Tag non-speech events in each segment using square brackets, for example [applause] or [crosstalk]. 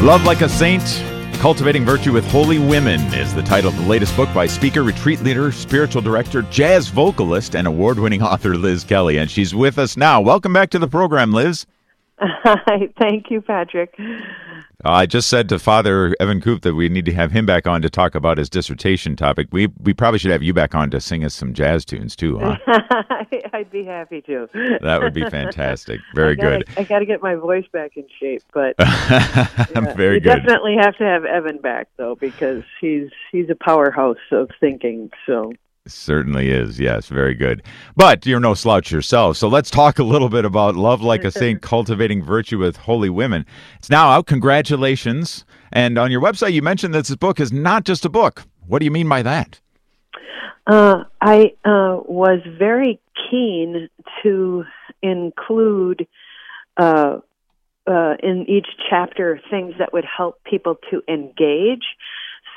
Love Like a Saint, Cultivating Virtue with Holy Women is the title of the latest book by speaker, retreat leader, spiritual director, jazz vocalist, and award winning author Liz Kelly. And she's with us now. Welcome back to the program, Liz. Hi, [laughs] thank you, Patrick. Uh, I just said to Father Evan Koop that we need to have him back on to talk about his dissertation topic. We we probably should have you back on to sing us some jazz tunes too, huh? [laughs] I'd be happy to. That would be fantastic. Very I gotta, good. I got to get my voice back in shape, but [laughs] yeah, Very you good. definitely have to have Evan back though because he's he's a powerhouse of thinking. So Certainly is. Yes, very good. But you're no slouch yourself. So let's talk a little bit about Love Like a Saint, Cultivating Virtue with Holy Women. It's now out. Congratulations. And on your website, you mentioned that this book is not just a book. What do you mean by that? uh, I uh, was very keen to include. Uh, uh, in each chapter, things that would help people to engage.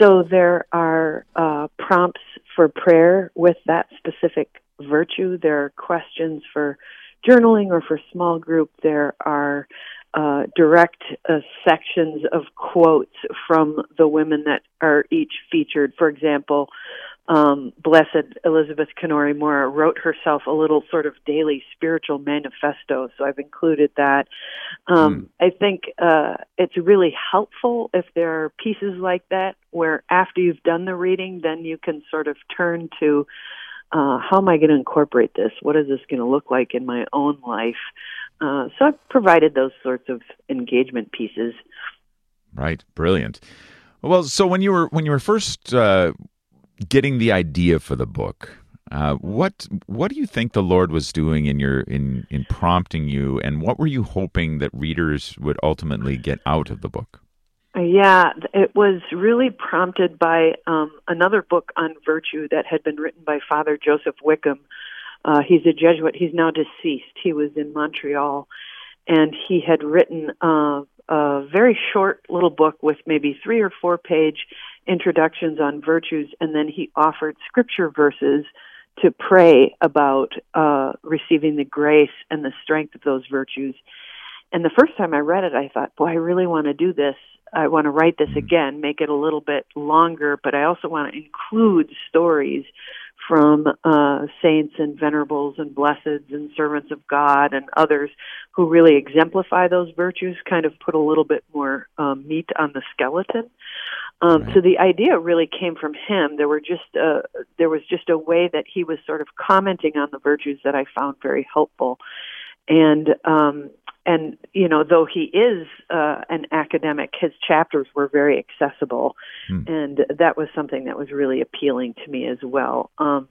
So there are uh, prompts for prayer with that specific virtue. There are questions for journaling or for small group. There are uh, direct uh, sections of quotes from the women that are each featured. For example, um, Blessed Elizabeth Canori Mora wrote herself a little sort of daily spiritual manifesto, so I've included that. Um, I think uh, it's really helpful if there are pieces like that where after you've done the reading, then you can sort of turn to uh, how am I going to incorporate this? What is this going to look like in my own life? Uh, so I've provided those sorts of engagement pieces. Right. Brilliant. Well, so when you were when you were first uh, getting the idea for the book, uh, what what do you think the Lord was doing in your in in prompting you, and what were you hoping that readers would ultimately get out of the book? Yeah, it was really prompted by um, another book on virtue that had been written by Father Joseph Wickham. Uh, he's a Jesuit. He's now deceased. He was in Montreal, and he had written uh, a very short little book with maybe three or four page introductions on virtues, and then he offered scripture verses to pray about uh, receiving the grace and the strength of those virtues. And the first time I read it, I thought, boy, I really want to do this. I want to write this again, make it a little bit longer, but I also want to include stories from uh, saints and venerables and blesseds and servants of God and others who really exemplify those virtues, kind of put a little bit more um, meat on the skeleton. Um, Right. So the idea really came from him. There were just uh, there was just a way that he was sort of commenting on the virtues that I found very helpful, and um, and you know though he is uh, an academic, his chapters were very accessible, Hmm. and that was something that was really appealing to me as well. Um,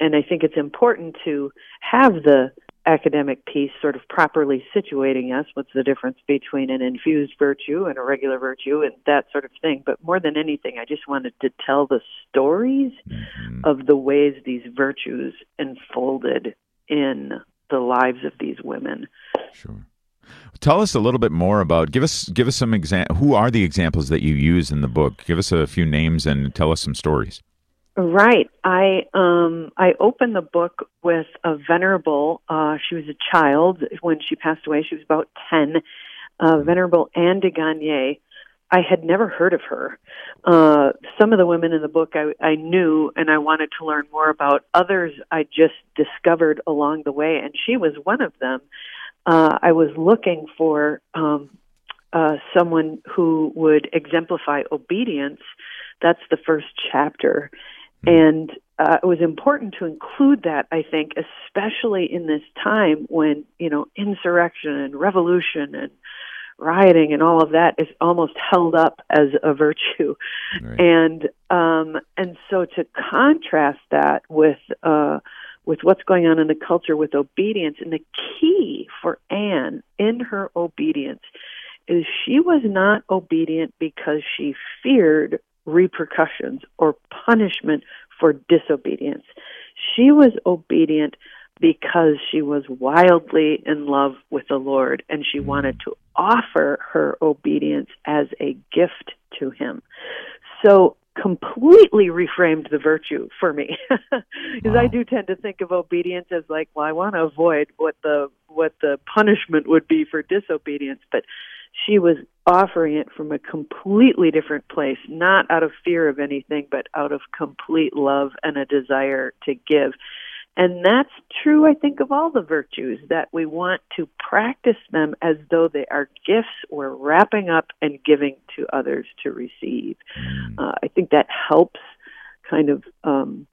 and I think it's important to have the academic piece sort of properly situating us. What's the difference between an infused virtue and a regular virtue, and that sort of thing. But more than anything, I just wanted to tell the stories Mhm. of the ways these virtues unfolded in the lives of these women. Sure. Tell us a little bit more about. Give us give us some exam. Who are the examples that you use in the book? Give us a few names and tell us some stories. Right. I um I opened the book with a venerable uh she was a child when she passed away. She was about 10. Uh venerable Anne de Guigné. I had never heard of her. Uh some of the women in the book I I knew and I wanted to learn more about. Others I just discovered along the way and she was one of them. Uh I was looking for um uh someone who would exemplify obedience. That's the first chapter. And uh, it was important to include that, I think, especially in this time when, you know, insurrection and revolution and rioting and all of that is almost held up as a virtue. Right. And um, and so to contrast that with uh, with what's going on in the culture with obedience, and the key for Anne in her obedience is she was not obedient because she feared repercussions or punishment for disobedience. She was obedient because she was wildly in love with the Lord and she wanted to offer her obedience as a gift to Him. So, completely reframed the virtue for me [laughs] because I do tend to think of obedience as like, well, I want to avoid what the what the punishment would be for disobedience, but she was offering it from a completely different place, not out of fear of anything, but out of complete love and a desire to give. And that's true, I think, of all the virtues that we want to practice them as though they are gifts we're wrapping up and giving to others to receive. Mm. Uh, I think that helps kind of um,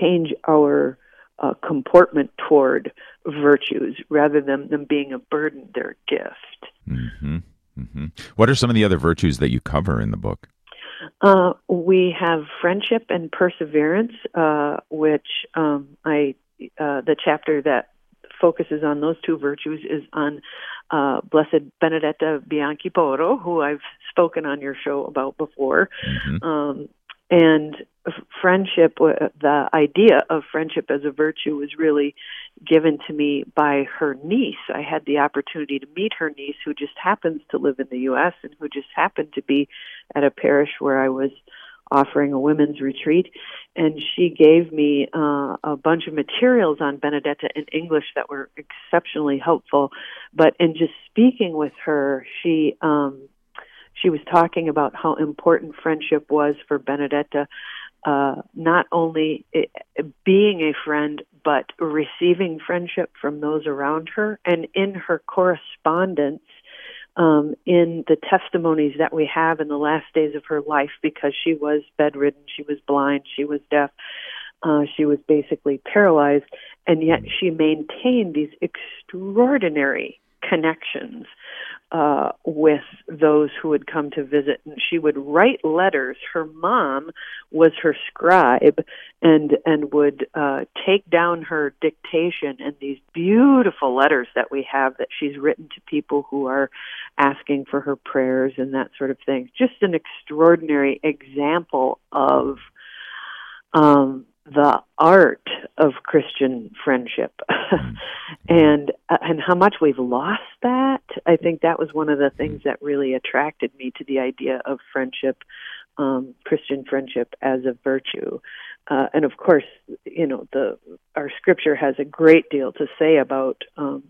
change our uh, comportment toward virtues rather than them being a burden, they're a gift. Mm-hmm. Mm-hmm. What are some of the other virtues that you cover in the book? Uh, we have friendship and perseverance, uh, which um, I uh, the chapter that focuses on those two virtues is on uh, Blessed Benedetta Bianchi Porro, who I've spoken on your show about before. Mm-hmm. Um, and friendship, the idea of friendship as a virtue was really given to me by her niece. I had the opportunity to meet her niece, who just happens to live in the U.S. and who just happened to be at a parish where I was offering a women's retreat. And she gave me uh, a bunch of materials on Benedetta in English that were exceptionally helpful. But in just speaking with her, she um, she was talking about how important friendship was for Benedetta, uh, not only being a friend, but receiving friendship from those around her. And in her correspondence, um, in the testimonies that we have in the last days of her life, because she was bedridden, she was blind, she was deaf, uh, she was basically paralyzed, and yet she maintained these extraordinary connections uh, with those who would come to visit. And she would write letters. Her mom was her scribe, and and would uh, take down her dictation and these beautiful letters that we have that she's written to people who are asking for her prayers and that sort of thing. Just an extraordinary example of um, the art of Christian friendship mm-hmm. [laughs] and uh, and how much we've lost that I think that was one of the things that really attracted me to the idea of friendship um, Christian friendship as a virtue uh, and of course you know the our scripture has a great deal to say about um,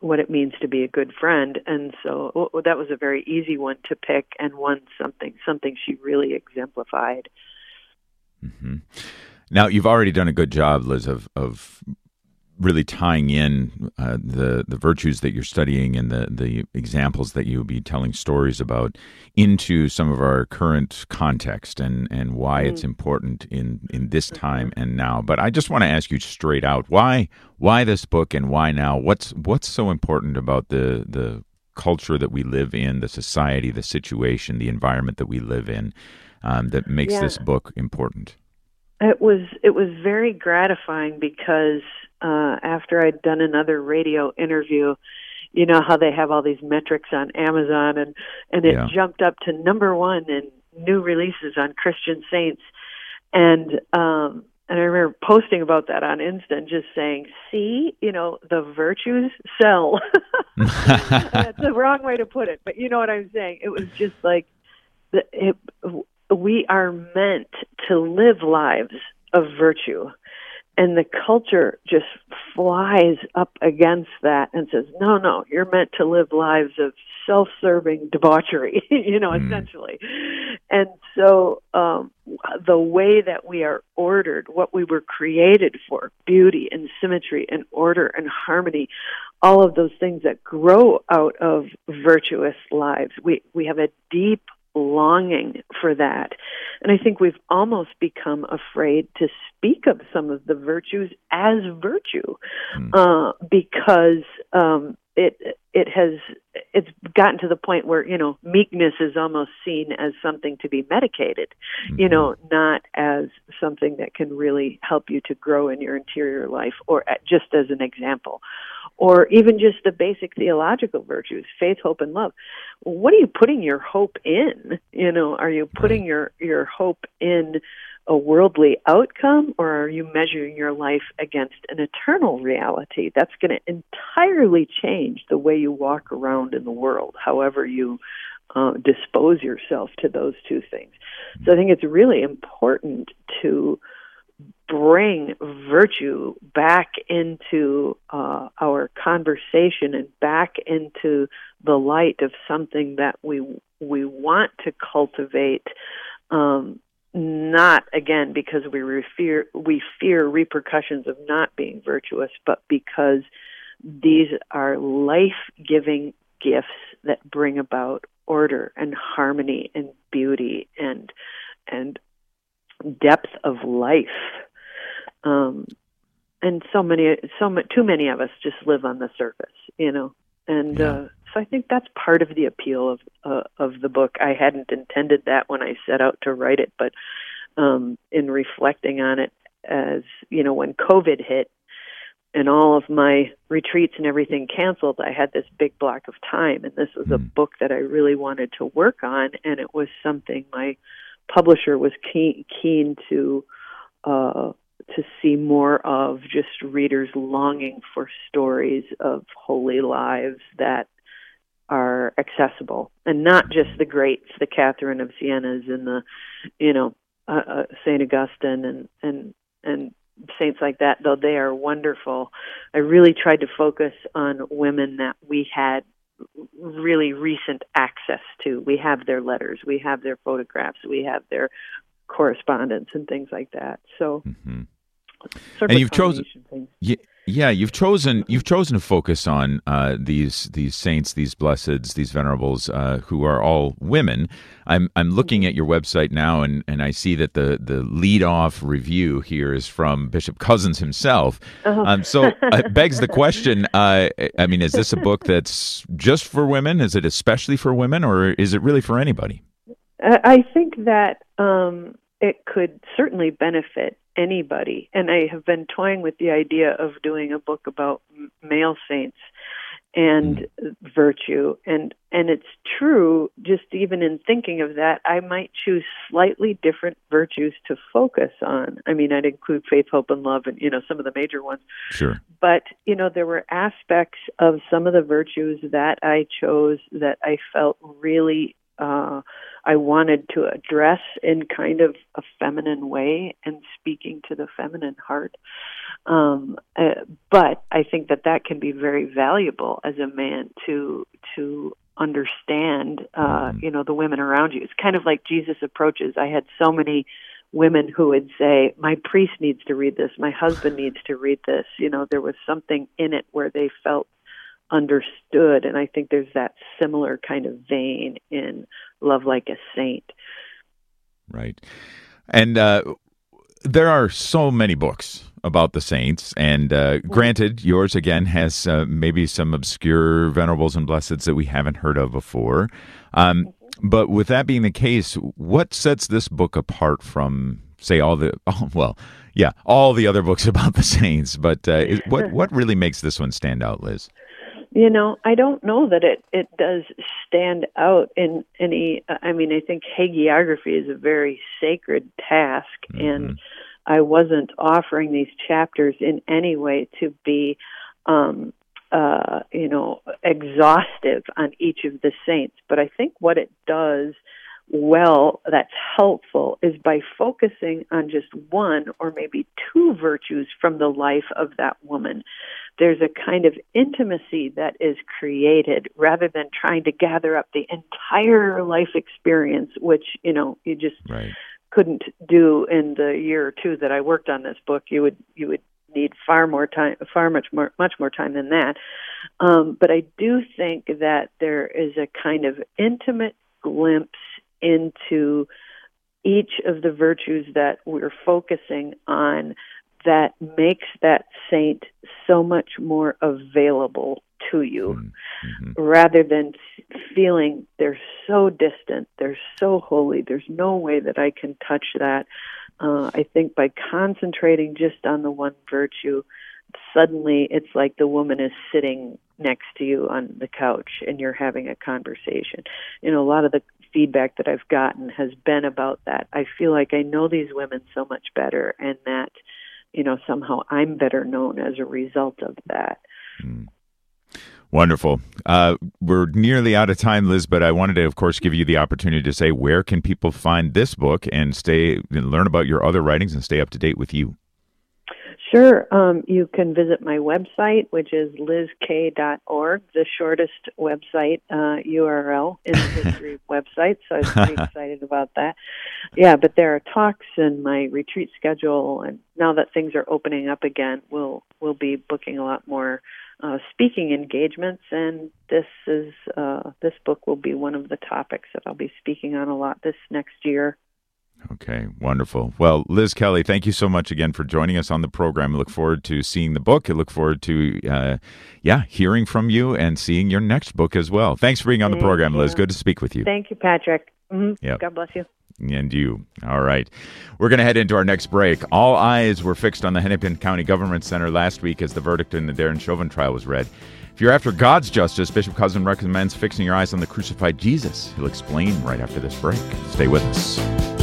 what it means to be a good friend and so well, that was a very easy one to pick and one something something she really exemplified mm-hmm. Now you've already done a good job, Liz, of of really tying in uh, the the virtues that you're studying and the the examples that you'll be telling stories about into some of our current context and and why mm. it's important in in this time and now. But I just want to ask you straight out why why this book and why now? What's what's so important about the the culture that we live in, the society, the situation, the environment that we live in um, that makes yeah. this book important? It was it was very gratifying because uh, after I'd done another radio interview, you know how they have all these metrics on Amazon, and and it yeah. jumped up to number one in new releases on Christian Saints, and um, and I remember posting about that on Insta and just saying, "See, you know, the virtues sell." [laughs] That's the wrong way to put it, but you know what I'm saying. It was just like the, it, we are meant to live lives of virtue. And the culture just flies up against that and says, no, no, you're meant to live lives of self serving debauchery, [laughs] you know, mm. essentially. And so um, the way that we are ordered, what we were created for, beauty and symmetry and order and harmony, all of those things that grow out of virtuous lives. We, we have a deep longing for that. And I think we've almost become afraid to speak of some of the virtues as virtue mm. uh, because um, it it has it's gotten to the point where you know meekness is almost seen as something to be medicated mm-hmm. you know not as something that can really help you to grow in your interior life or just as an example. Or even just the basic theological virtues faith hope and love. What are you putting your hope in? You know are you putting your your hope in a worldly outcome or are you measuring your life against an eternal reality? That's going to entirely change the way you walk around in the world however you uh, dispose yourself to those two things. So i think it's really important to bring virtue back into uh, our conversation and back into the light of something that we we want to cultivate um, not again because we fear we fear repercussions of not being virtuous but because these are life-giving gifts that bring about order and harmony and beauty and and depth of life um, and so many so much too many of us just live on the surface you know and yeah. uh, so I think that's part of the appeal of uh, of the book. I hadn't intended that when I set out to write it, but um, in reflecting on it, as you know, when COVID hit and all of my retreats and everything canceled, I had this big block of time, and this was a hmm. book that I really wanted to work on, and it was something my publisher was keen, keen to uh, to see more of just readers longing for stories of holy lives that are accessible and not just the greats, the Catherine of Siena's and the, you know, uh, uh, Saint Augustine and and and saints like that. Though they are wonderful, I really tried to focus on women that we had really recent access to. We have their letters, we have their photographs, we have their correspondence and things like that. So. Mm-hmm and you've chosen yeah, yeah, you've chosen you've chosen to focus on uh, these these saints, these blesseds, these venerables uh, who are all women. I'm I'm looking at your website now, and, and I see that the the lead off review here is from Bishop Cozzens himself. Oh. Um, so it [laughs] begs the question: uh, I mean, is this a book that's just for women? Is it especially for women, or is it really for anybody? I think that um, it could certainly benefit anybody. And I have been toying with the idea of doing a book about male saints and mm. virtue and and it's true just even in thinking of that I might choose slightly different virtues to focus on. I mean I'd include faith, hope and love and you know some of the major ones. Sure. But you know there were aspects of some of the virtues that I chose that I felt really uh I wanted to address in kind of a feminine way and speaking to the feminine heart. Um, uh, but I think that that can be very valuable as a man to to understand, uh, mm-hmm. you know, the women around you. It's kind of like Jesus approaches. I had so many women who would say, "My priest needs to read this. My husband [sighs] needs to read this." You know, there was something in it where they felt understood. And I think there's that similar kind of vein in Love Like a Saint. Right. And uh, there are so many books about the saints. And uh, granted, yours again has uh, maybe some obscure venerables and blesseds that we haven't heard of before. Um, but with that being the case, what sets this book apart from, say, all the, [laughs] oh, well, yeah, all the other books [laughs] about the saints? But uh, what what really makes this one stand out, Liz? You know, I don't know that it it does stand out in any. I mean, I think hagiography is a very sacred task, mm-hmm. and I wasn't offering these chapters in any way to be, um, uh, you know, exhaustive on each of the saints. But I think what it does well that's helpful is by focusing on just one or maybe two virtues from the life of that woman there's a kind of intimacy that is created rather than trying to gather up the entire life experience, which, you know, you just right. couldn't do in the year or two that I worked on this book. You would, you would need far more time, far much more, much more time than that. Um, but I do think that there is a kind of intimate glimpse into each of the virtues that we're focusing on that makes that saint so much more available to you mm-hmm. rather than feeling they're so distant, they're so holy, there's no way that I can touch that. Uh, I think by concentrating just on the one virtue, suddenly it's like the woman is sitting next to you on the couch and you're having a conversation. You know, a lot of the feedback that I've gotten has been about that. I feel like I know these women so much better and that you know somehow I'm better known as a result of that. Mm. Wonderful. Uh, we're nearly out of time, Liz, but I wanted to, of course, give you the opportunity to say where can people find this book and stay and learn about your other writings and stay up to date with you. Sure. Um, you can visit my website, which is lizk.org, the shortest website uh, URL in the history of [laughs] websites. So I was pretty [laughs] excited about that. Yeah, but there are talks in my retreat schedule, and now that things are opening up again, we'll we'll be booking a lot more uh, speaking engagements, and this is uh, this book will be one of the topics that I'll be speaking on a lot this next year. Okay, wonderful. Well, Liz Kelly, thank you so much again for joining us on the program. I look forward to seeing the book. I look forward to, uh, yeah, hearing from you and seeing your next book as well. Thanks for being on Thank the program, you. Liz. Good to speak with you. Thank you, Patrick. Mm-hmm. Yep. God bless you. And you. All right. We're going to head into our next break. All eyes were fixed on the Hennepin County Government Center last week as the verdict in the Derek Chauvin trial was read. If you're after God's justice, Bishop Cozzens recommends fixing your eyes on the crucified Jesus. He'll explain right after this break. Stay with us.